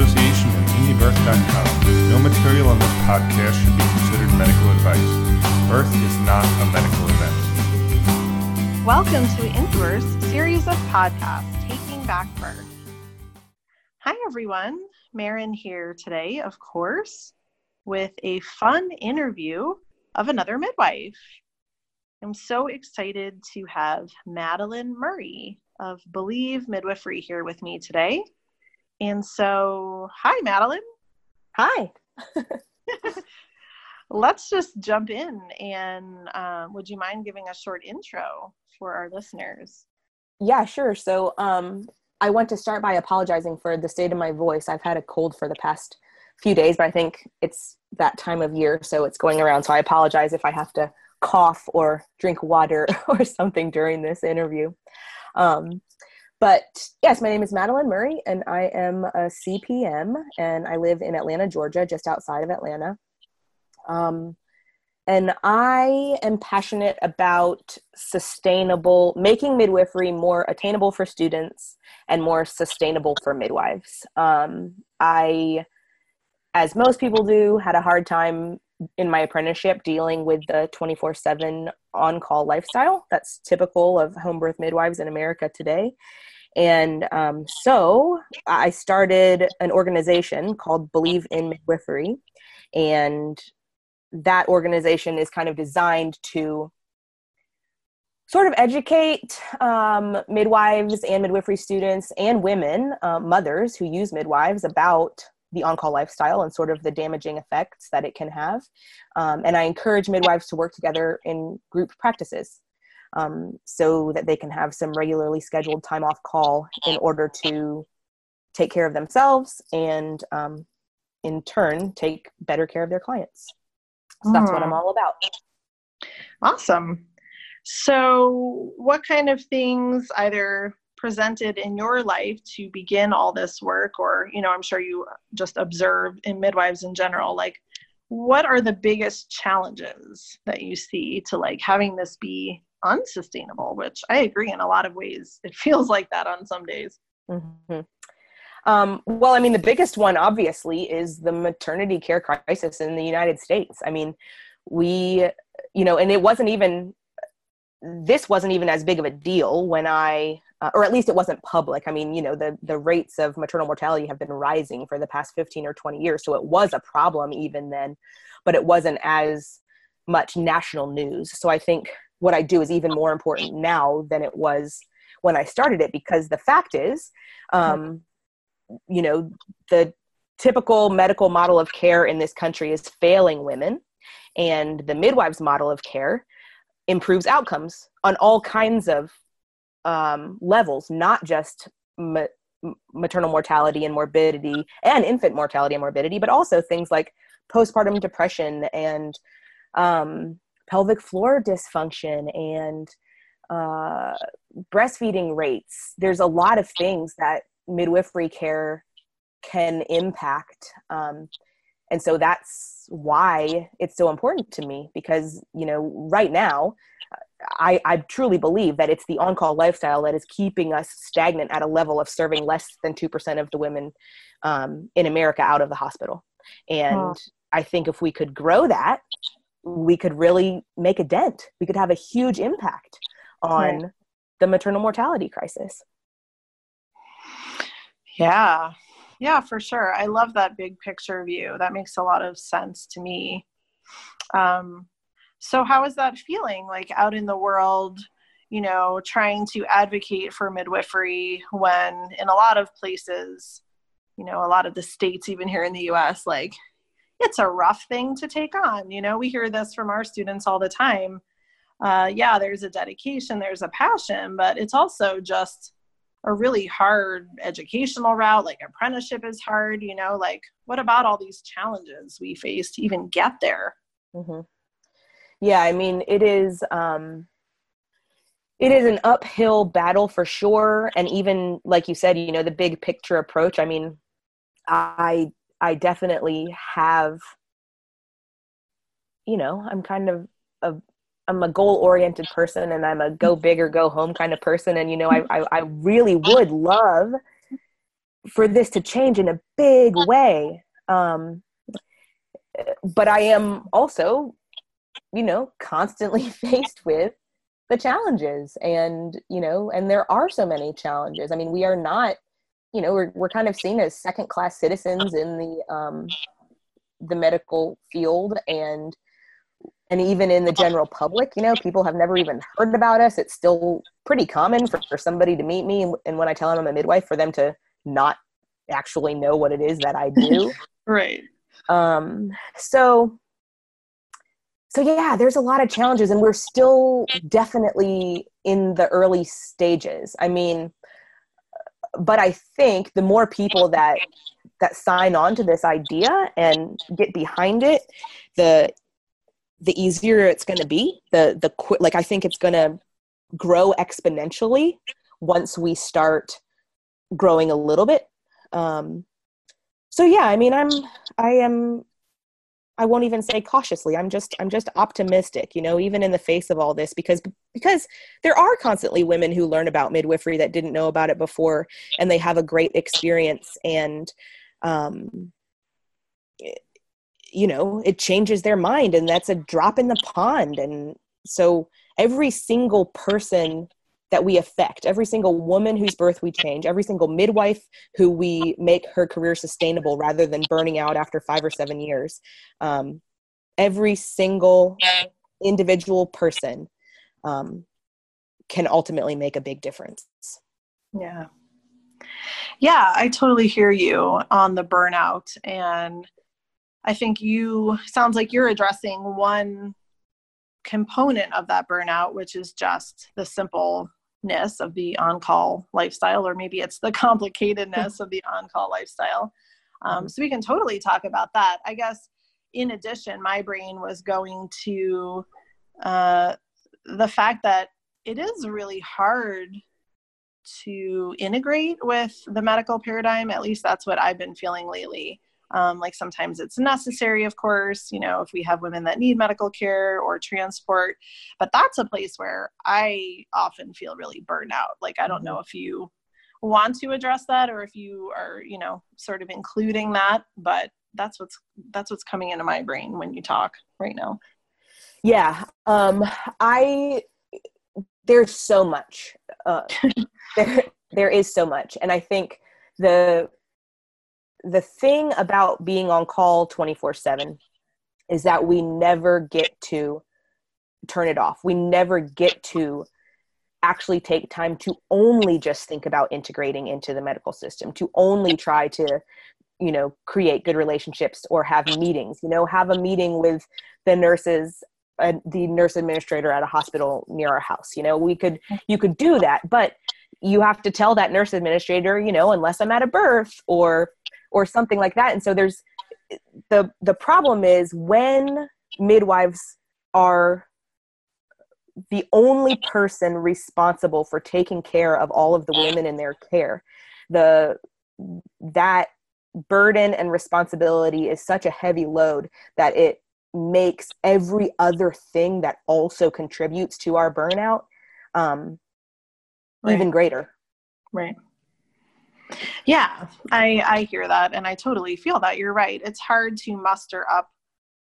association with IndieBirth.com. No material on this podcast should be considered medical advice. Birth is not a medical event. Welcome to Indie Birth's series of podcasts, Taking Back Birth. Hi, everyone. Maryn here today, of course, with a fun interview of another midwife. I'm so excited to have Madeline Murray of Believe Midwifery here with me today. And so, hi, Madeline. Hi. Let's just jump in. And um, would you mind giving a short intro for our listeners? Yeah, sure. So, um, I want to start by apologizing for the state of my voice. I've had a cold for the past few days, but I think it's that time of year, so it's going around. So I apologize if I have to cough or drink water or something during this interview. Um, but yes, my name is Madeline Murray, and I am a CPM, and I live in Atlanta, Georgia, just outside of Atlanta. Um, and I am passionate about sustainable, making midwifery more attainable for students and more sustainable for midwives. Um, I, as most people do, had a hard time in my apprenticeship dealing with the 24 7 on call lifestyle that's typical of home birth midwives in America today. And um, so I started an organization called Believe in Midwifery. And that organization is kind of designed to sort of educate um, midwives and midwifery students and women, uh, mothers who use midwives about the on-call lifestyle and sort of the damaging effects that it can have. Um, and I encourage midwives to work together in group practices um, so that they can have some regularly scheduled time off call in order to take care of themselves and um, in turn take better care of their clients. So that's what I'm hmm. all about. Awesome. So, what kind of things either presented in your life to begin all this work or you know i'm sure you just observed in midwives in general like what are the biggest challenges that you see to like having this be unsustainable which i agree in a lot of ways it feels like that on some days mm-hmm. um, well i mean the biggest one obviously is the maternity care crisis in the united states i mean we you know and it wasn't even this wasn't even as big of a deal when i uh, or at least it wasn't public. I mean, you know, the the rates of maternal mortality have been rising for the past 15 or 20 years, so it was a problem even then, but it wasn't as much national news. So I think what I do is even more important now than it was when I started it because the fact is, um, you know, the typical medical model of care in this country is failing women, and the midwives model of care improves outcomes on all kinds of um, levels, not just ma- maternal mortality and morbidity and infant mortality and morbidity, but also things like postpartum depression and um, pelvic floor dysfunction and uh, breastfeeding rates. There's a lot of things that midwifery care can impact. Um, and so that's why it's so important to me because, you know, right now, I, I truly believe that it's the on-call lifestyle that is keeping us stagnant at a level of serving less than 2% of the women um, in america out of the hospital and i think if we could grow that we could really make a dent. We could have a huge impact on the maternal mortality crisis. Yeah. Yeah for sure. I love that big picture view. That makes a lot of sense to me. Um, so, how is that feeling like out in the world, you know, trying to advocate for midwifery when in a lot of places, you know, a lot of the states, even here in the US, like it's a rough thing to take on. You know, we hear this from our students all the time. Uh, yeah, there's a dedication, there's a passion, but it's also just a really hard educational route. Like apprenticeship is hard, you know, like what about all these challenges we face to even get there? Mm-hmm yeah i mean it is um it is an uphill battle for sure and even like you said you know the big picture approach i mean i i definitely have you know i'm kind of a i'm a goal oriented person and i'm a go big or go home kind of person and you know I, I i really would love for this to change in a big way. Um, but I am also, you know, constantly faced with the challenges and you know and there are so many challenges i mean we are not you know we're, we're kind of seen as second class citizens in the um the medical field and and even in the general public you know people have never even heard about us. It's still pretty common for, for somebody to meet me and, and when i tell them i'm a midwife for them to not actually know what it is that i do. Right. Um so so yeah there's a lot of challenges and we're still definitely in the early stages. I mean but i think the more people that that sign on to this idea and get behind it the the easier it's going to be the the like i think it's going to grow exponentially once we start growing a little bit. Um so yeah i mean i'm i am I won't even say cautiously. I'm just I'm just optimistic, you know, even in the face of all this because because there are constantly women who learn about midwifery that didn't know about it before and they have a great experience and um you know, it changes their mind and that's a drop in the pond and so every single person that we affect. Every single woman whose birth we change every single midwife who we make her career sustainable rather than burning out after five or seven years. Um, every single individual person um, can ultimately make a big difference. Yeah. Yeah i totally hear you on the burnout. And i think you sounds like you're addressing one component of that burnout which is just the simple ness of the on-call lifestyle or maybe it's the complicatedness of the on-call lifestyle. Um, mm-hmm. so we can totally talk about that. I guess in addition my brain was going to uh, the fact that it is really hard to integrate with the medical paradigm. At least that's what i've been feeling lately um, like sometimes it's necessary, of course, you know, if we have women that need medical care or transport. But that's a place where I often feel really burned out. Like, I don't know mm-hmm. if you want to address that or if you are, you know, sort of including that, but that's what's that's what's coming into my brain when you talk right now. Yeah. Um I there's so much. Uh there there is so much. And I think the the thing about being on call 24 7 is that we never get to turn it off. We never get to actually take time to only just think about integrating into the medical system, to only try to, you know, create good relationships or have meetings, you know, have a meeting with the nurses uh, the nurse administrator at a hospital near our house you know we could you could do that but you have to tell that nurse administrator you know unless i'm at a birth or or something like that. And so there's the the problem is when midwives are the only person responsible for taking care of all of the women in their care the that burden and responsibility is such a heavy load that it makes every other thing that also contributes to our burnout um, right. even greater. Right yeah, I I hear that and I totally feel that. You're right. It's hard to muster up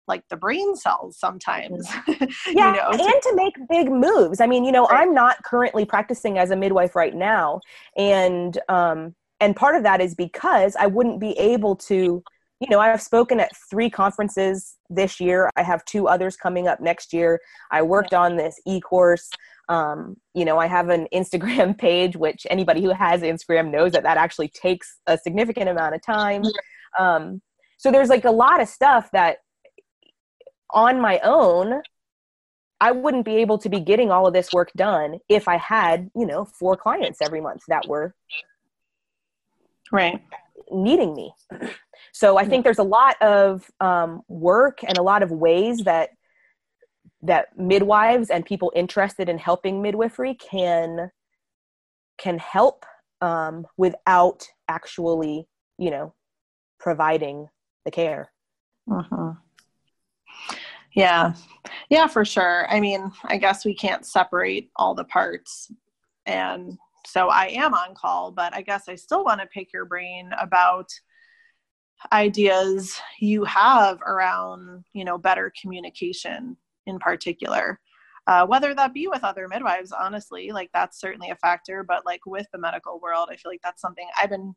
like the brain cells sometimes. yeah, you know, and to, to make big moves. I mean, you know, right. I'm not currently practicing as a midwife right now, and um, and part of that is because I wouldn't be able to. You know, I've spoken at three conferences this year. I have two others coming up next year. I worked on this e course. Um, you know, I have an Instagram page, which anybody who has Instagram knows that that actually takes a significant amount of time. Um, so there's like a lot of stuff that on my own, I wouldn't be able to be getting all of this work done if I had, you know, four clients every month that were right needing me. So I think there's a lot of um, work and a lot of ways that that midwives and people interested in helping midwifery can can help um, without actually you know providing the care. Uh-huh. yeah. Yeah for sure. I mean i guess we can't separate all the parts. And so I am on call, but I guess I still want to pick your brain about ideas you have around, you know, better communication in particular. Uh, whether that be with other midwives, honestly, like that's certainly a factor. But like with the medical world, I feel like that's something I've been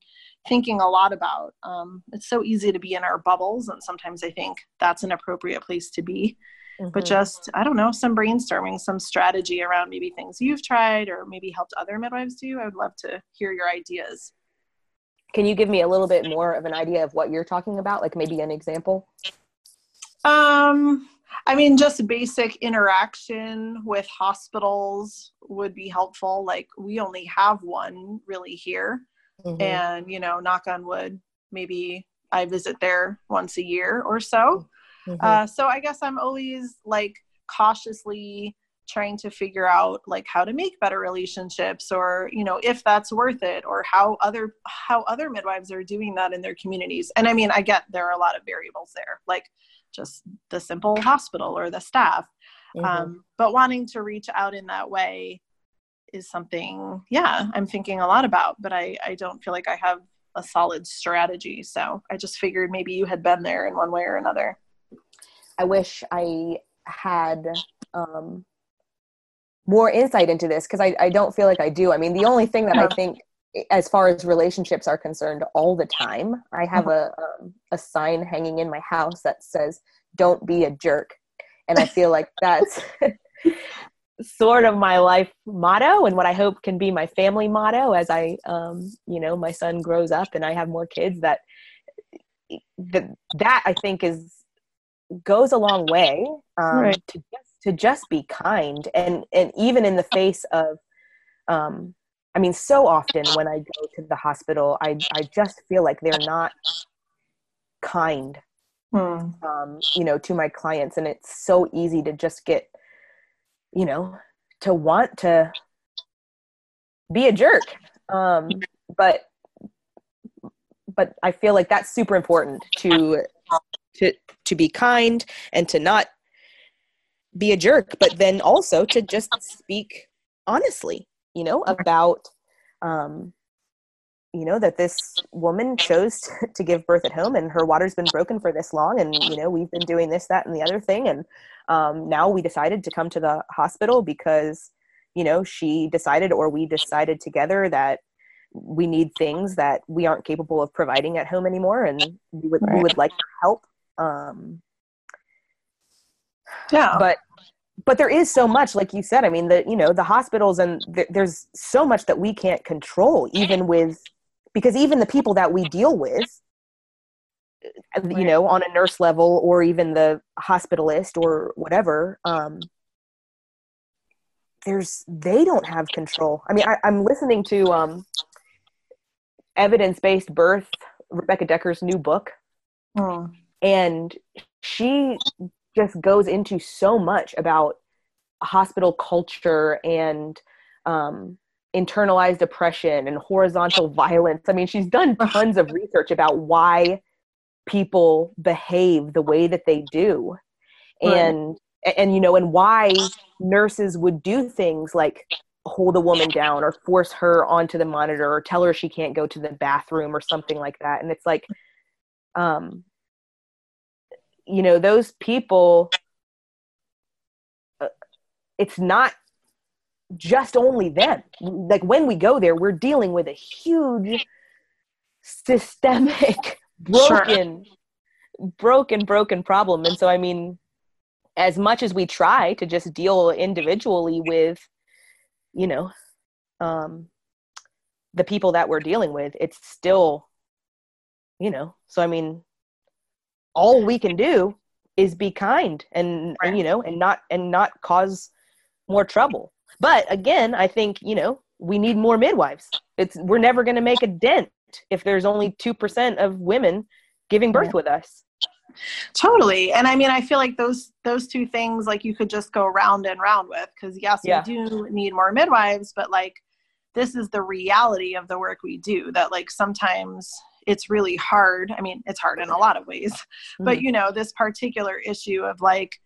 thinking a lot about. Um, it's so easy to be in our bubbles, and sometimes I think that's an appropriate place to be mm-hmm. but just i don't know some brainstorming some strategy around maybe things you've tried or maybe helped other midwives do i would love to hear your ideas can you give me a little bit more of an idea of what you're talking about like maybe an example um i mean just basic interaction with hospitals would be helpful. Like we only have one really here. Mm-hmm. and you know knock on wood maybe i visit there once a year or so. Mm-hmm. Uh, so I guess I'm always like cautiously trying to figure out like how to make better relationships or you know if that's worth it or how other how other midwives are doing that in their communities. And i mean i get there are a lot of variables there. Like just the simple hospital or the staff mm-hmm. um, but wanting to reach out in that way is something yeah i'm thinking a lot about but i i don't feel like i have a solid strategy so i just figured maybe you had been there in one way or another I wish I had um, more insight into this because I, I don't feel like I do. I mean, the only thing that I think, as far as relationships are concerned, all the time, I have a um, a sign hanging in my house that says "Don't be a jerk," and I feel like that's sort of my life motto and what I hope can be my family motto as I, um, you know, my son grows up and I have more kids. That that that I think is goes a long way um, right. to just to just be kind and and even in the face of um, I mean, so often when I go to the hospital, I I just feel like they're not kind, hmm. um, you know, to my clients, and it's so easy to just get, you know, to want to be a jerk. Um, but but I feel like that's super important to to to be kind and to not be a jerk but then also to just speak honestly you know about um you know that this woman chose to give birth at home and her water's been broken for this long and you know we've been doing this that and the other thing. And um, now we decided to come to the hospital because you know she decided or we decided together that we need things that we aren't capable of providing at home anymore and we would, right. we would like help um yeah. but but there is so much like you said i mean the you know the hospitals and th- there's so much that we can't control even with because even the people that we deal with uh, you know on a nurse level or even the hospitalist or whatever um there's they don't have control. I mean I, i'm listening to um evidence-based birth Rebecca Dekker's new book. Mm and she just goes into so much about hospital culture and um, internalized oppression and horizontal violence. I mean, she's done tons of research about why people behave the way that they do, and and you know, and why nurses would do things like hold a woman down or force her onto the monitor or tell her she can't go to the bathroom or something like that. And it's like, um, you know those people uh, it's not just only them like when we go there we're dealing with a huge systemic broken sure. broken broken problem and so i mean as much as we try to just deal individually with you know um the people that we're dealing with it's still you know so i mean all we can do is be kind and, right. and you know and not and not cause more trouble. But again i think you know we need more midwives. It's we're never going to make a dent if there's only 2% of women giving birth with us. Totally. And i mean i feel like those those two things like you could just go round and round with because yes yeah. we do need more midwives but like this is the reality of the work we do that like sometimes it's really hard. I mean, it's hard in a lot of ways, mm-hmm. but you know, this particular issue of like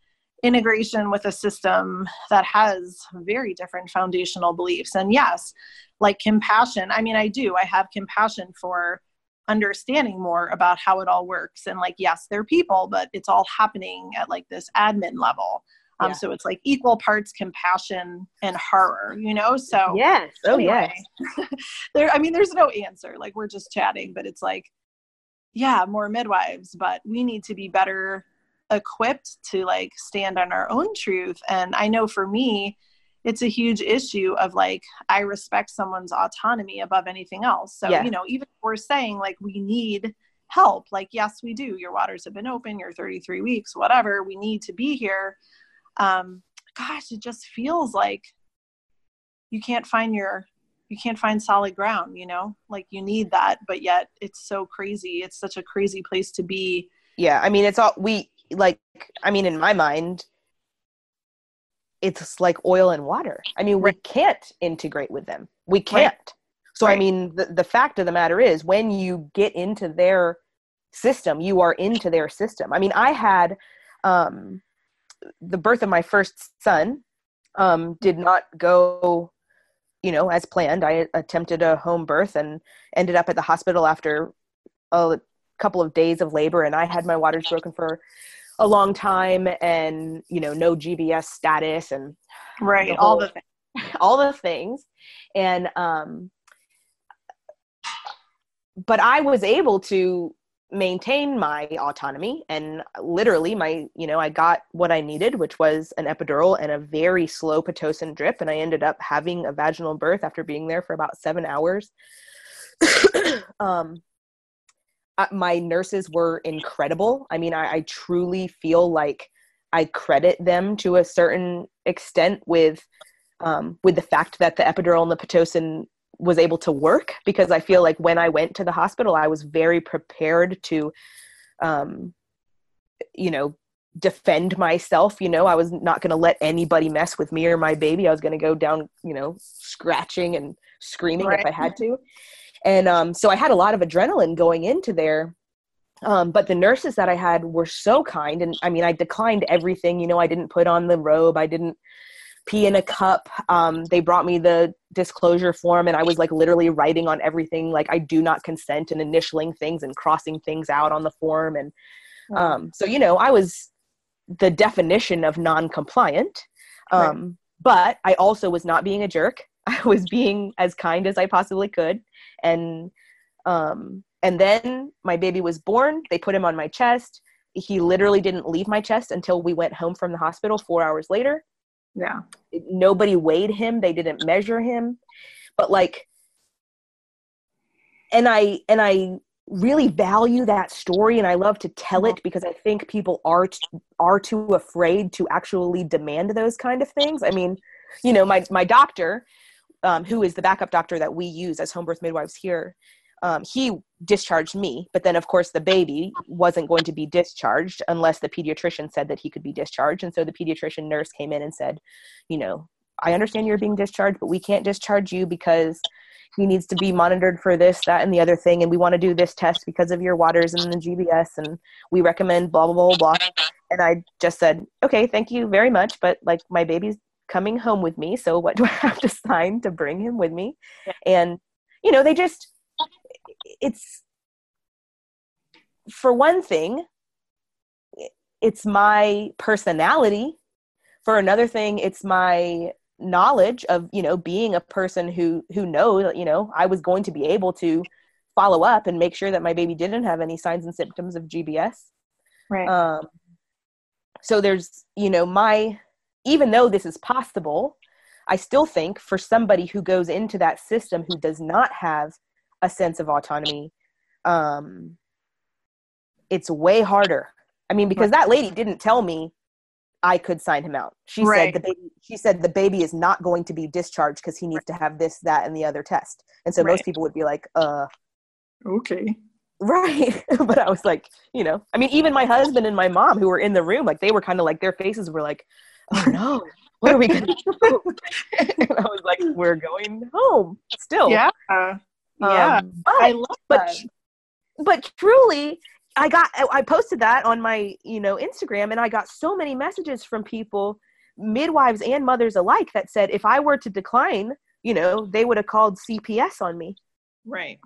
integration with a system that has very different foundational beliefs. And yes, like compassion i mean i do i have compassion for understanding more about how it all works and like yes they're people but it's all happening at like this admin level um, yeah. so it's like equal parts compassion and horror you know? So yes. Oh anyway, yes. there i mean there's no answer. Like we're just chatting but it's like yeah more midwives but we need to be better equipped to like stand on our own truth. And i know for me it's a huge issue of like i respect someone's autonomy above anything else. So yeah. you know even if we're saying like we need help like yes we do. Your waters have been open. You're 33 weeks whatever. We need to be here um gosh it just feels like you can't find your you can't find solid ground you know like you need that but yet it's so crazy it's such a crazy place to be yeah i mean it's all we like i mean in my mind it's like oil and water. I mean, right. we can't integrate with them. We can't. Right. So, right. I mean, the, the fact of the matter is, when you get into their system, you are into their system. I mean, I had um, the birth of my first son um, did not go, you know, as planned. I attempted a home birth and ended up at the hospital after a couple of days of labor, and I had my waters broken for a long time and you know no gbs status and right the whole, all the things. all the things and um but i was able to maintain my autonomy and literally my you know i got what i needed which was an epidural and a very slow pitocin drip and i ended up having a vaginal birth after being there for about seven hours um uh, my nurses were incredible. I mean, I, I truly feel like I credit them to a certain extent with um, with the fact that the epidural and the pitocin was able to work because I feel like when I went to the hospital, I was very prepared to, um, you know, defend myself. You know, I was not going to let anybody mess with me or my baby. I was going to go down, you know, scratching and screaming right. if I had to and um, so i had a lot of adrenaline going into there um, but the nurses that i had were so kind and i mean i declined everything you know i didn't put on the robe i didn't pee in a cup. Um, they brought me the disclosure form and i was like literally writing on everything. Like i do not consent and initialing things and crossing things out on the form. And um, so you know i was the definition of non-compliant. Right. Um, but i also was not being a jerk. I was being as kind as i possibly could. And um and then my baby was born. They put him on my chest. He literally didn't leave my chest until we went home from the hospital 4 hours later yeah. Nobody weighed him. They didn't measure him. But like and i and i really value that story and i love to tell it because i think people are t- are too afraid to actually demand those kind of things. I mean you know my my doctor um, who is the backup doctor that we use as home birth midwives here, um, he discharged me. But then, of course, the baby wasn't going to be discharged unless the pediatrician said that he could be discharged. And so the pediatrician nurse came in and said, you know, I understand you're being discharged, but we can't discharge you because he needs to be monitored for this, that, and the other thing. And we want to do this test because of your waters and the GBS. And we recommend blah, blah, blah, blah. And I just said, okay, thank you very much. But like my baby's coming home with me so what do i have to sign to bring him with me yeah. and you know they just it's for one thing it's my personality. For another thing it's my knowledge of you know being a person who who knows you know i was going to be able to follow up and make sure that my baby didn't have any signs and symptoms of gbs right. Um so there's you know my even though this is possible, I still think for somebody who goes into that system who does not have a sense of autonomy, um, it's way harder. I mean, because that lady didn't tell me I could sign him out. She right. said the baby. She said the baby is not going to be discharged because he needs to have this, that, and the other test. And so right. most people would be like, "Uh, okay." Right. but I was like, you know, I mean, even my husband and my mom who were in the room, like they were kind of like their faces were like, oh no, what are we going to do? and I was like, we're going home still. Yeah. Yeah. Um, but, I love but, that. But truly, I got, I posted that on my, you know, Instagram and I got so many messages from people, midwives and mothers alike, that said, if I were to decline you know, they would have called CPS on me. Right.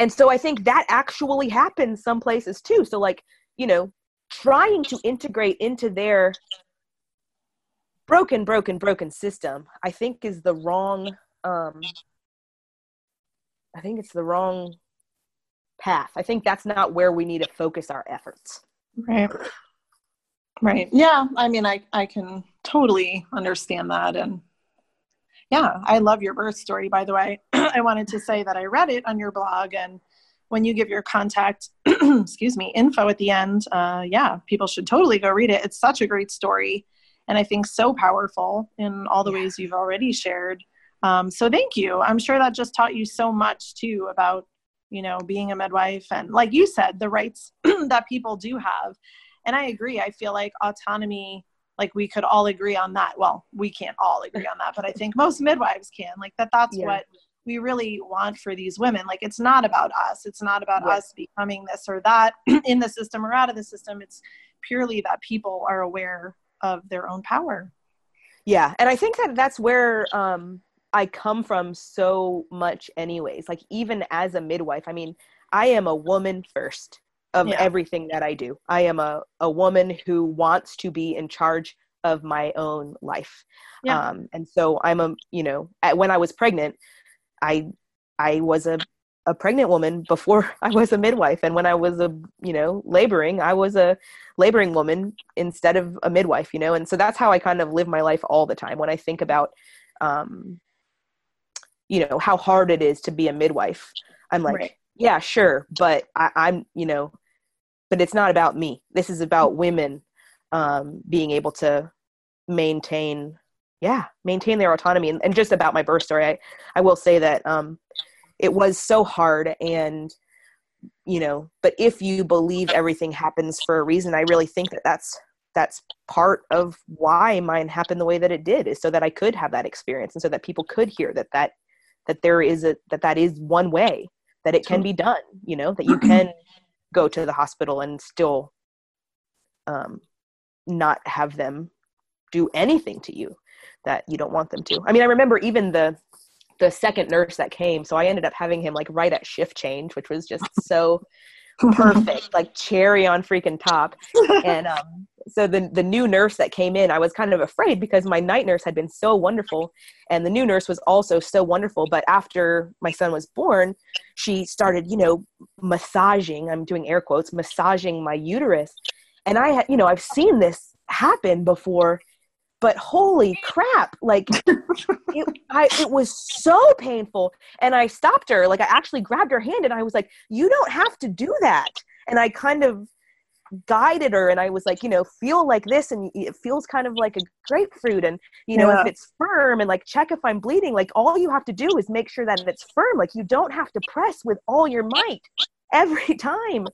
And so I think that actually happens some places too. So like, you know, trying to integrate into their broken, broken, broken system, I think is the wrong um I think it's the wrong path. I think that's not where we need to focus our efforts. Right. Right. Yeah. I mean, I, I can totally understand that. And yeah, I love your birth story, by the way. I wanted to say that I read it on your blog. And when you give your contact, excuse me, info at the end, uh, yeah, people should totally go read it. It's such a great story. And I think so powerful in all the ways you've already shared. Um, so thank you. I'm sure that just taught you so much too about, you know, being a midwife and like you said, the rights that people do have. And I agree. I feel like autonomy, like we could all agree on that. Well, we can't all agree on that, but I think most midwives can. Like that that's yeah. what we really want for these women. Like it's not about us. It's not about yeah. us becoming this or that in the system or out of the system. It's purely that people are aware of their own power. Yeah. And I think that that's where um I come from so much anyways. Like even as a midwife, I mean, I am a woman first of yeah. everything that I do. I am a, a woman who wants to be in charge of my own life. Yeah. Um, and so I'm a, you know, at, when I was pregnant, I, I was a, a pregnant woman before I was a midwife. And when I was a, you know, laboring, I was a laboring woman instead of a midwife, you know? And so that's how I kind of live my life all the time. When I think about, um, you know, how hard it is to be a midwife, I'm like, right. yeah sure but I, i'm you know but it's not about me. This is about women um, being able to maintain yeah maintain their autonomy and, and, just about my birth story. I, I will say that um, it was so hard and you know but if you believe everything happens for a reason i really think that that's that's part of why mine happened the way that it did is so that i could have that experience and so that people could hear that that that there is a that that is one way that it can be done you know that you can go to the hospital and still um, not have them do anything to you that you don't want them to. I mean i remember even the the second nurse that came so i ended up having him like right at shift change which was just so perfect like cherry on freaking top and um so the the new nurse that came in, I was kind of afraid because my night nurse had been so wonderful, and the new nurse was also so wonderful. But after my son was born, she started, you know, massaging. I'm doing air quotes, massaging my uterus, and I had, you know, I've seen this happen before, but holy crap like it, I, it was so painful and i stopped her like i actually grabbed her hand and i was like you don't have to do that and i kind of guided her and I was like, you know, feel like this and it feels kind of like a grapefruit and you know, yeah. if it's firm and like check if I'm bleeding, like all you have to do is make sure that it's firm. Like you don't have to press with all your might every time.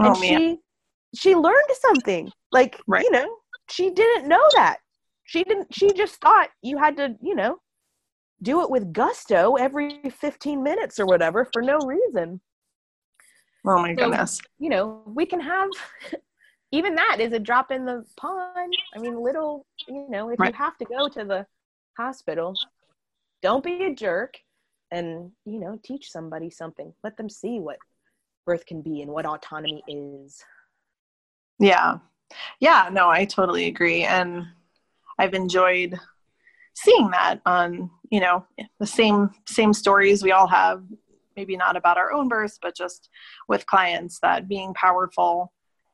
Oh, and man. she she learned something. Like, right. you know, she didn't know that. She didn't she just thought you had to, you know, do it with gusto every 15 minutes or whatever for no reason. Oh my so, goodness. You know, we can have even that is a drop in the pond. I mean, little, you know, if right. you have to go to the hospital, don't be a jerk and, you know, teach somebody something. Let them see what birth can be and what autonomy is. Yeah. Yeah, no, I totally agree. And I've enjoyed seeing that on, you know, the same same stories we all have maybe not about our own births, but just with clients that being powerful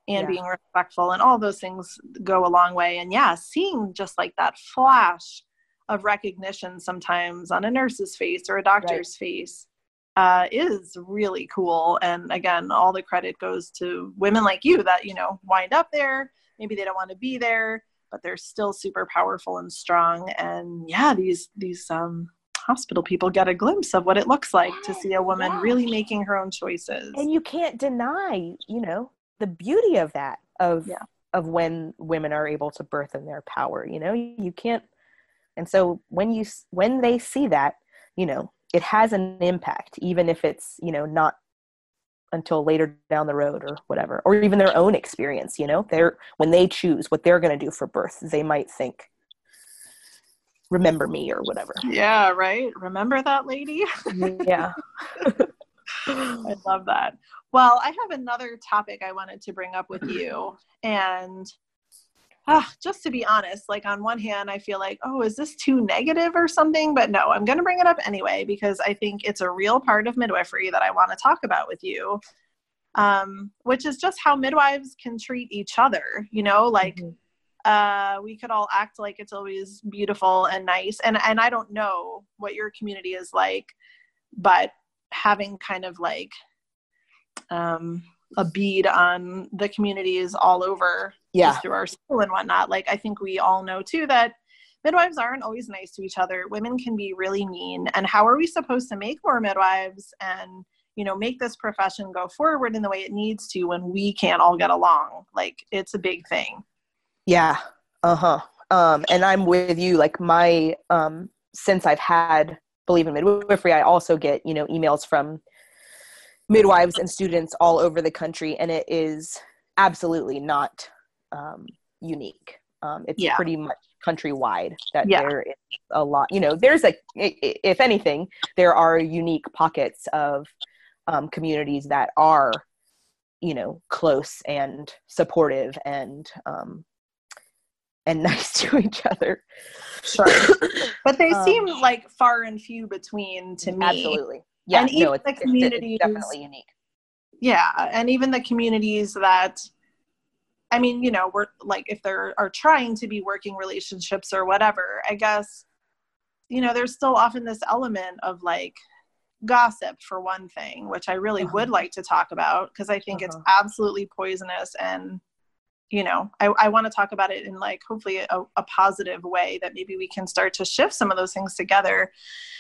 and yeah. being respectful and all those things go a long way. And yeah, seeing just like that flash of recognition sometimes on a nurse's face or a doctor's right. face uh, is really cool. And again, all the credit goes to women like you that, you know, wind up there. Maybe they don't want to be there, but they're still super powerful and strong. And yeah, these, these, um, hospital people get a glimpse of what it looks like to see a woman yeah. really making her own choices. And you can't deny, you know, the beauty of that of yeah. of when women are able to birth in their power, you know? You can't and so when you when they see that, you know, it has an impact even if it's, you know, not until later down the road or whatever or even their own experience you know they're when they choose what they're going to do for birth they might think remember me or whatever. Yeah, right. Remember that lady? yeah. I love that. Well, I have another topic I wanted to bring up with you. And uh, just to be honest, like on one hand, I feel like, oh, is this too negative or something? But no, I'm going to bring it up anyway because I think it's a real part of midwifery that I want to talk about with you, um, which is just how midwives can treat each other. You know, like mm-hmm. uh, we could all act like it's always beautiful and nice, and and I don't know what your community is like, but having kind of like um, a bead on the communities all over yeah. through our school and whatnot. Like I think we all know too that midwives aren't always nice to each other. Women can be really mean. And how are we supposed to make more midwives and you know make this profession go forward in the way it needs to when we can't all get along? Like it's a big thing. Yeah. Uh-huh. Um, and I'm with you. Like my um since I've had believe in midwifery, I also get, you know, emails from midwives and students all over the country, and it is absolutely not um, unique. Um, it's yeah. pretty much countrywide that yeah. there is a lot. You know, there's a, if anything, there are unique pockets of um, communities that are, you know, close and supportive and um, and nice to each other. Sure, but they um, seem like far and few between to me. Absolutely, yeah. And no, even the communities definitely unique. Yeah, and even the communities that I mean, you know, we're like if there are trying to be working relationships or whatever, I guess, you know, there's still often this element of like gossip for one thing, which I really uh-huh. would like to talk about because I think uh-huh. it's absolutely poisonous and you know i, I want to talk about it in like hopefully a, a, positive way that maybe we can start to shift some of those things together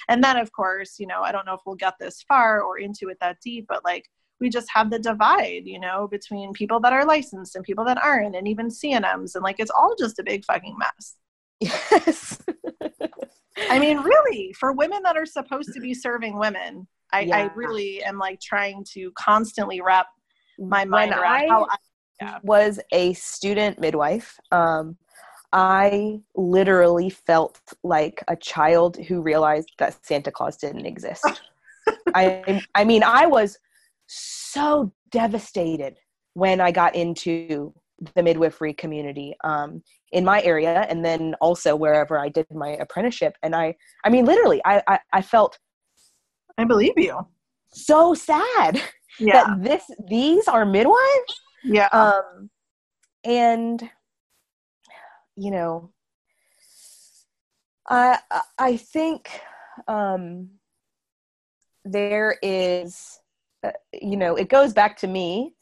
and then of course you know i don't know if we'll get this far or into it that deep but like we just have the divide, you know, between people that are licensed and people that aren't, and even CNMs, and like it's all just a big fucking mess. Yes. I mean, really, for women that are supposed to be serving women, I, yeah. I really am like trying to constantly wrap my mind when around I how I yeah. was a student midwife. Um, I literally felt like a child who realized that Santa Claus didn't exist. I, I mean, I was so devastated when I got into the midwifery community um, in my area and then also wherever I did my apprenticeship. And I, I mean, literally, I, I, I felt. I believe you. So sad yeah. that this these are midwives. Yeah. Um, and you know, I I think um, there is uh, you know it goes back to me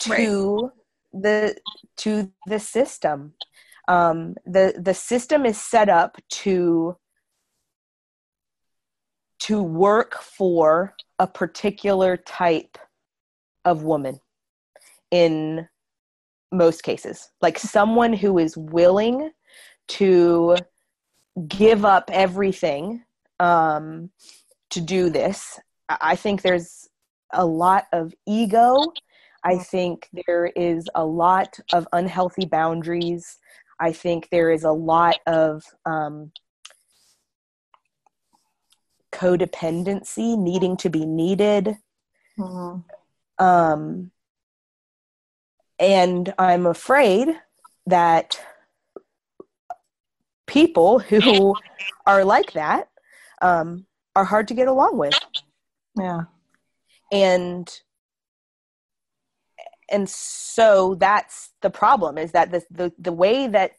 to right. the to the system. Um, the the system is set up to to work for a particular type of woman in most cases. Like someone who is willing to give up everything um, to do this. I think there's a lot of ego. I mm. think there is a lot of unhealthy boundaries. I think there is a lot of um, codependency needing to be needed. Mm-hmm. Um, and I'm afraid that people who are like that um, are hard to get along with. Yeah and and so that's the problem is that the, the the way that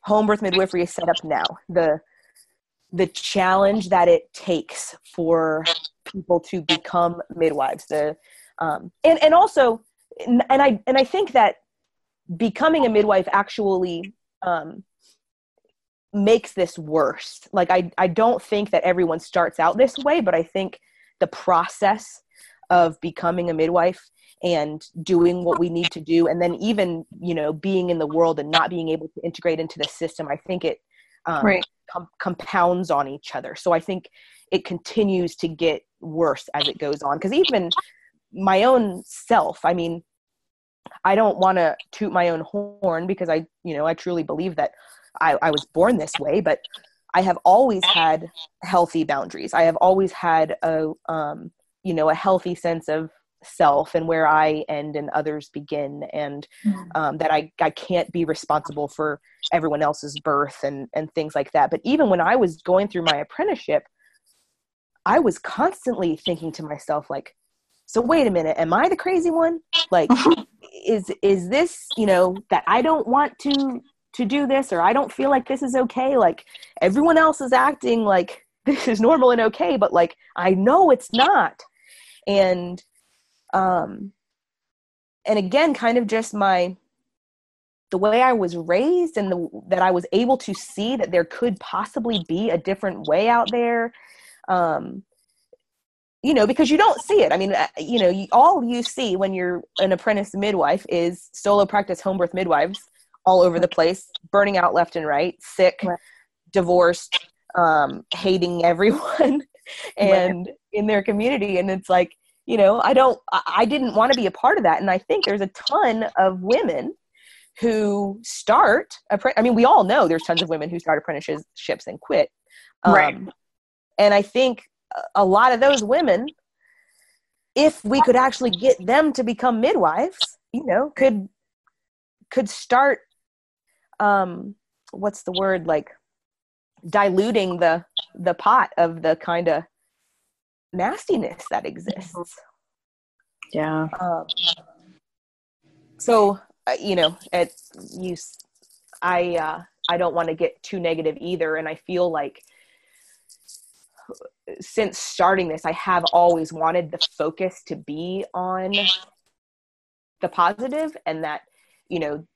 home birth midwifery is set up now the the challenge that it takes for people to become midwives the um, and and also and i and i think that becoming a midwife actually um, makes this worse. Like i i don't think that everyone starts out this way but i think the process of becoming a midwife and doing what we need to do and then even you know being in the world and not being able to integrate into the system i think it um, right. com- compounds on each other so i think it continues to get worse as it goes on because even my own self i mean i don't want to toot my own horn because i you know i truly believe that I, I was born this way but I have always had healthy boundaries. I have always had a um, you know a healthy sense of self and where I end and others begin, and mm. um, that I I can't be responsible for everyone else's birth and and things like that. But even when I was going through my apprenticeship, I was constantly thinking to myself like, so wait a minute, am I the crazy one? Like, is is this you know that I don't want to to do this or I don't feel like this is okay? Like everyone else is acting like this is normal and okay, but like I know it's not. And um and again kind of just my the way I was raised and the, that I was able to see that there could possibly be a different way out there. Um, you know, because you don't see it. I mean, uh, you know, you, all you see when you're an apprentice midwife is solo practice home birth midwives all over the place, burning out left and right, sick, right. divorced, um, hating everyone and right. In their community. And it's like, you know, I don't, I didn't want to be a part of that. And I think there's a ton of women who start, I mean, we all know there's tons of women who start apprenticeships and quit. Um, right. And I think a lot of those women, if we could actually get them to become midwives, you know, could could start um what's the word like diluting the the pot of the kind of nastiness that exists yeah um, so uh, you know it you i uh i don't want to get too negative either and i feel like since starting this, I have always wanted the focus to be on the positive and that, you know,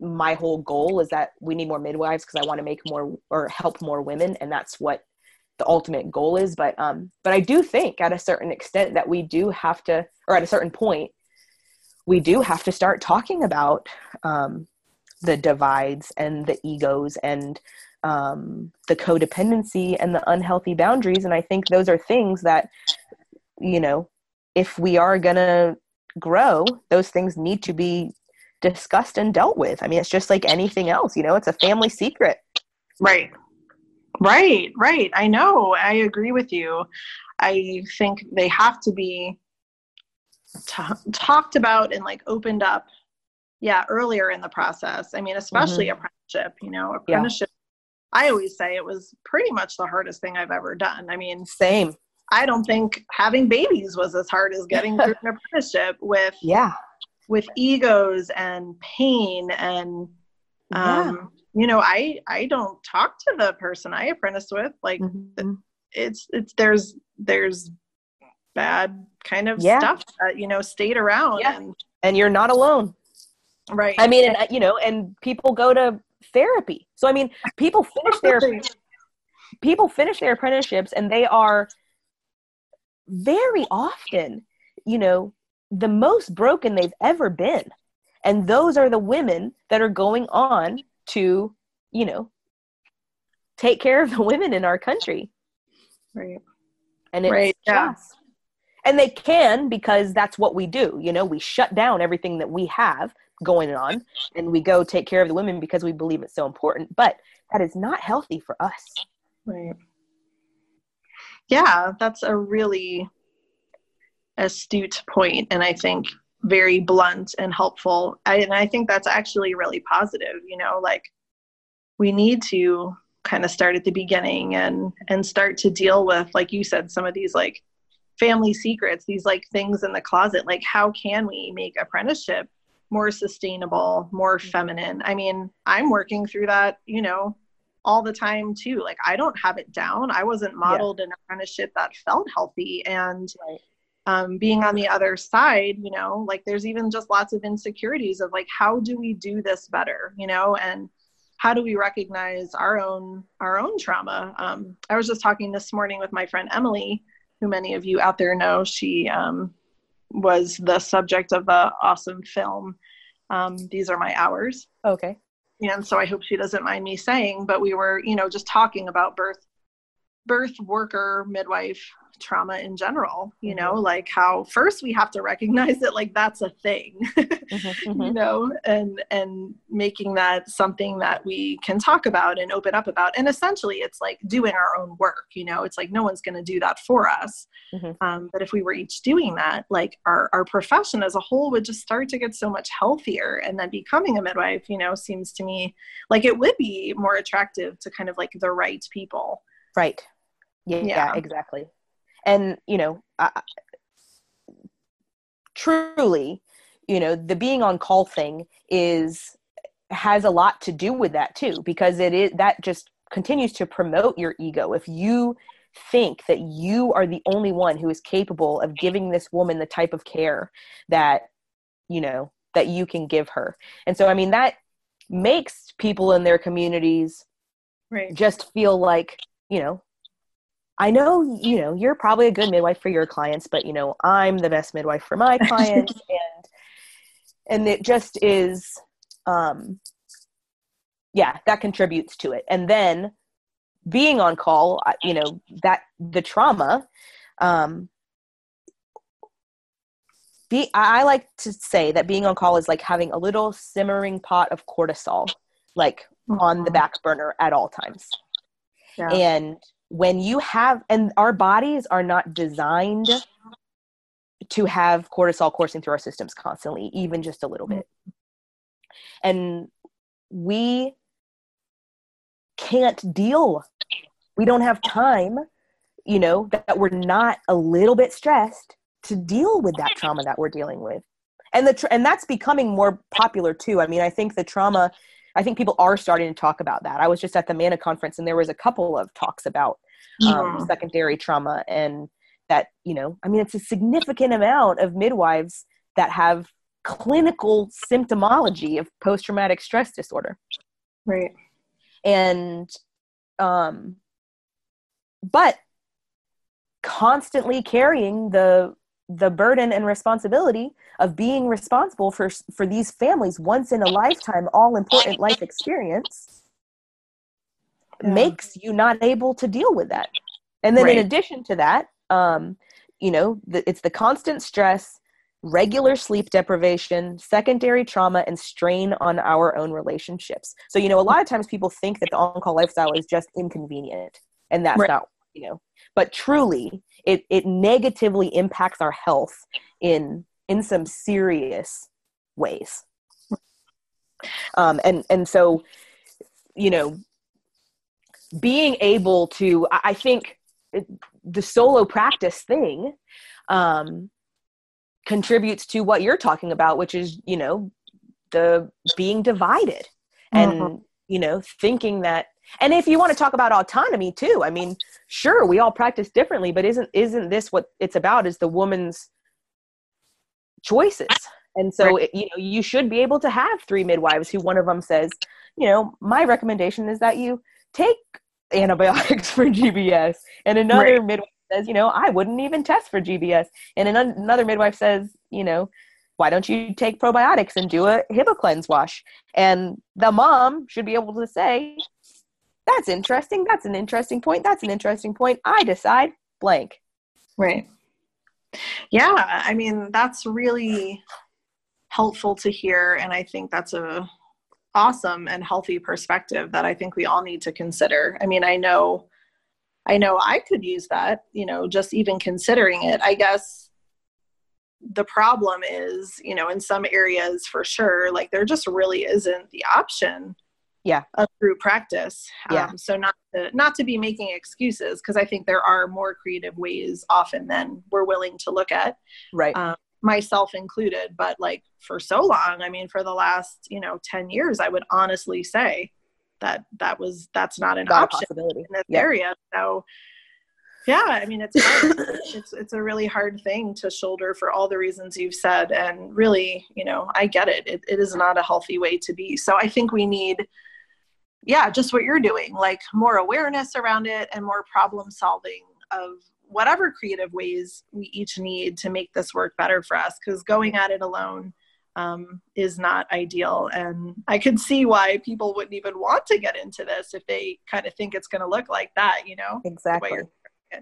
my whole goal is that we need more midwives because I want to make more or help more women. And that's what the ultimate goal is. But, um, but I do think at a certain extent that we do have to, or at a certain point, we do have to start talking about, um, the divides and the egos and um, the codependency and the unhealthy boundaries. And I think those are things that, you know, if we are going to grow, those things need to be discussed and dealt with. I mean, it's just like anything else, you know, it's a family secret. Right. Right, right. I know. I agree with you. I think they have to be t- talked about and like opened up yeah earlier in the process i mean especially mm-hmm. apprenticeship you know apprenticeship I always say it was pretty much the hardest thing I've ever done. I mean, same. I don't think having babies was as hard as getting through an apprenticeship with yeah with egos and pain and um yeah. You know I I don't talk to the person I apprentice with like mm-hmm. it's it's there's there's bad kind of yeah. stuff that you know stayed around yeah. and and you're not alone right I mean and you know and people go to therapy. So I mean, people finish their people finish their apprenticeships and they are very often, you know, the most broken they've ever been. And those are the women that are going on to, you know, take care of the women in our country. Right. And it's right, yeah. just and they can because that's what we do you know we shut down everything that we have going on and we go take care of the women because we believe it's so important but that is not healthy for us right yeah that's a really astute point and i think very blunt and helpful I, and i think that's actually really positive you know like we need to kind of start at the beginning and and start to deal with like you said some of these like family secrets these like things in the closet like how can we make apprenticeship more sustainable, more feminine. I mean, I'm working through that, you know, all the time too. Like I don't have it down. I wasn't modeled yeah. an apprenticeship that felt healthy and right. Um, being on the other side, you know, like there's even just lots of insecurities of like how do we do this better, you know, and how do we recognize our own our own trauma? Um, I was just talking this morning with my friend Emily, who many of you out there know. She um, was the subject of the awesome film. Um, These are my hours. Okay. And so I hope she doesn't mind me saying, but we were, you know, just talking about birth birth worker midwife trauma in general you know mm-hmm. like how first we have to recognize that like that's a thing mm-hmm, mm-hmm. you know and and making that something that we can talk about and open up about and essentially it's like doing our own work you know it's like no one's going to do that for us mm-hmm. um, but if we were each doing that like our our profession as a whole would just start to get so much healthier and then becoming a midwife you know seems to me like it would be more attractive to kind of like the right people right yeah, yeah. exactly and you know truly you know the being on call thing is has a lot to do with that too because it is that just continues to promote your ego if you think that you are the only one who is capable of giving this woman the type of care that you know that you can give her and so i mean that makes people in their communities right. just feel like you know I know, you know, you're probably a good midwife for your clients, but you know, I'm the best midwife for my clients and and it just is um yeah, that contributes to it. And then being on call, you know, that the trauma um be, I like to say that being on call is like having a little simmering pot of cortisol, like on the back burner at all times. Yeah. And when you have and our bodies are not designed to have cortisol coursing through our systems constantly even just a little bit. And we can't deal we don't have time you know that we're not a little bit stressed to deal with that trauma that we're dealing with. And the and that's becoming more popular too. I mean i think the trauma I think people are starting to talk about that. I was just at the MANA conference and there was a couple of talks about um, yeah. secondary trauma and that, you know, I mean, it's a significant amount of midwives that have clinical symptomology of post traumatic stress disorder. Right. And, um, but constantly carrying the the burden and responsibility of being responsible for for these families once in a lifetime all important life experience yeah. makes you not able to deal with that and then right. in addition to that um you know the, it's the constant stress regular sleep deprivation secondary trauma and strain on our own relationships so you know a lot of times people think that the on-call lifestyle is just inconvenient and that's right. not you know but truly it it negatively impacts our health in in some serious ways um and and so you know being able to i think the solo practice thing um contributes to what you're talking about which is you know the being divided and mm-hmm. you know thinking that and if you want to talk about autonomy too i mean sure we all practice differently but isn't isn't this what it's about is the woman's choices and so right. it, you know you should be able to have three midwives who one of them says you know my recommendation is that you take antibiotics for gbs and another right. midwife says you know i wouldn't even test for gbs and another midwife says you know why don't you take probiotics and do a hibiclens wash and the mom should be able to say that's interesting. That's an interesting point. That's an interesting point. I decide blank. Right. Yeah, I mean, that's really helpful to hear and I think that's a awesome and healthy perspective that I think we all need to consider. I mean, I know I know I could use that, you know, just even considering it. I guess the problem is, you know, in some areas for sure, like there just really isn't the option yeah of group practice yeah. Um, so not to not to be making excuses because i think there are more creative ways often than we're willing to look at right um, myself included but like for so long i mean for the last you know 10 years i would honestly say that that was that's not an not option in this yeah. area so yeah i mean it's it's it's a really hard thing to shoulder for all the reasons you've said and really you know i get it. it it is not a healthy way to be so i think we need yeah, just what you're doing, like more awareness around it and more problem solving of whatever creative ways we each need to make this work better for us. Because going at it alone, um, is not ideal. And I could see why people wouldn't even want to get into this if they kind of think it's going to look like that, you know? Exactly.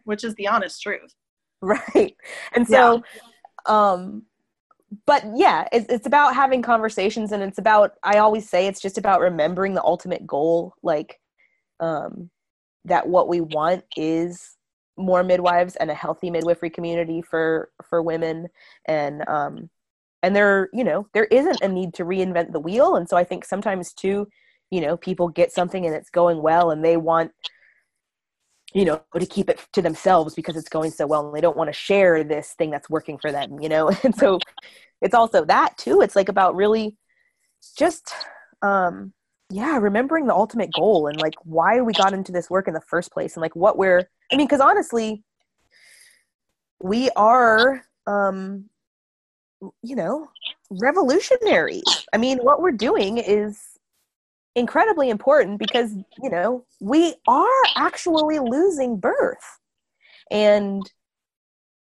Which is the honest truth. Right. And so, yeah. um, but yeah, it's, it's about having conversations and it's about, I always say it's just about remembering the ultimate goal. Like, um, that what we want is more midwives and a healthy midwifery community for for women. And um and there you know there isn't a need to reinvent the wheel. And so i think sometimes too you know people get something and it's going well and they want you know to keep it to themselves because it's going so well and they don't want to share this thing that's working for them you know? And so it's also that too. It's like about really just um yeah remembering the ultimate goal and like why we got into this work in the first place and like what we're i mean because honestly we are um you know revolutionary. I mean what we're doing is incredibly important because you know we are actually losing birth. And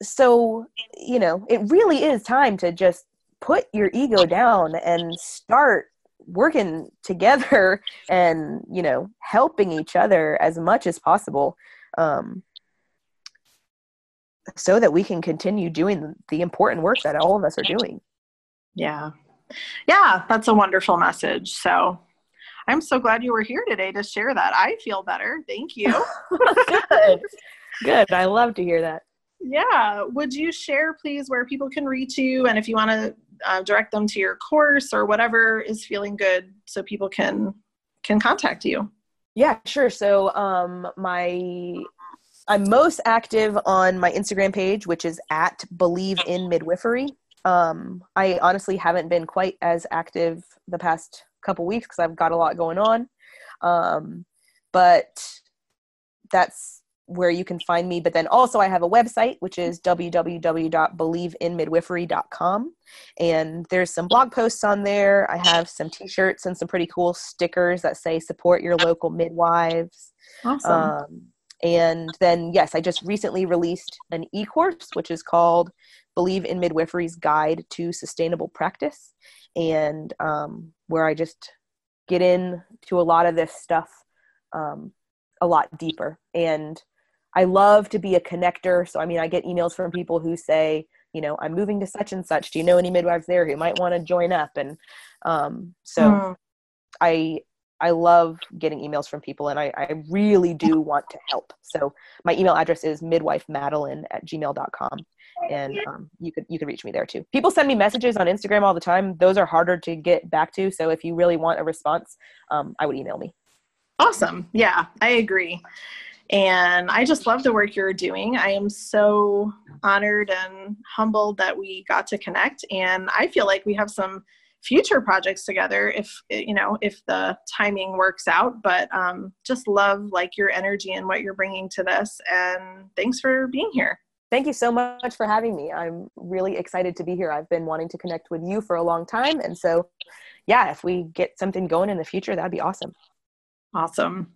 so you know it really is time to just put your ego down and start working together and you know helping each other as much as possible um, so that we can continue doing the important work that all of us are doing. Yeah. Yeah that's a wonderful message. So i'm so glad you were here today to share that. I feel better. Thank you. Good. Good. I love to hear that yeah. Would you share please where people can reach you? And if you want to uh, direct them to your course or whatever is feeling good so people can can contact you? Yeah sure. So um my i'm most active on my instagram page which is at believe in midwifery. Um i honestly haven't been quite as active the past couple weeks because i've got a lot going on. Um but that's where you can find me. But then also, I have a website, which is www.believeinmidwifery.com. And there's some blog posts on there. I have some t shirts and some pretty cool stickers that say support your local midwives. Awesome. Um, and then, yes, I just recently released an e course, which is called Believe in Midwifery's Guide to Sustainable Practice. And um, where I just get into a lot of this stuff um, a lot deeper. And I love to be a connector. So, I mean, I get emails from people who say, you know, I'm moving to such and such. Do you know any midwives there who might want to join up? And um, so mm. I I love getting emails from people and I, I really do want to help. So my email address is midwifemadeline at gmail.com. And um, you could you could reach me there too. People send me messages on Instagram all the time. Those are harder to get back to. So if you really want a response, um, I would email me. Awesome. Yeah, I agree. And I just love the work you're doing. I am so honored and humbled that we got to connect. And I feel like we have some future projects together if you know if the timing works out. But um, just love like your energy and what you're bringing to this. And thanks for being here. Thank you so much for having me. I'm really excited to be here. I've been wanting to connect with you for a long time. And so yeah if we get something going in the future that'd be awesome. Awesome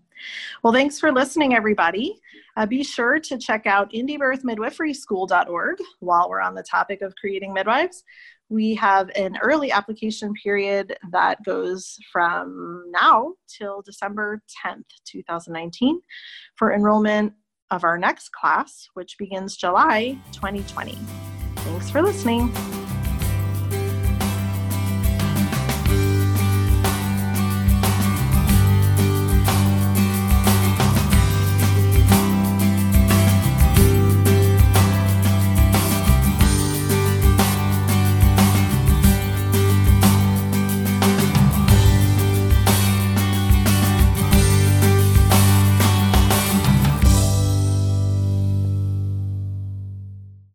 well, thanks for listening, everybody. Uh, be sure to check out indiebirthmidwiferyschool.org while we're on the topic of creating midwives. We have an early application period that goes from now till December 10th, 2019, for enrollment of our next class, which begins July 2020. Thanks for listening.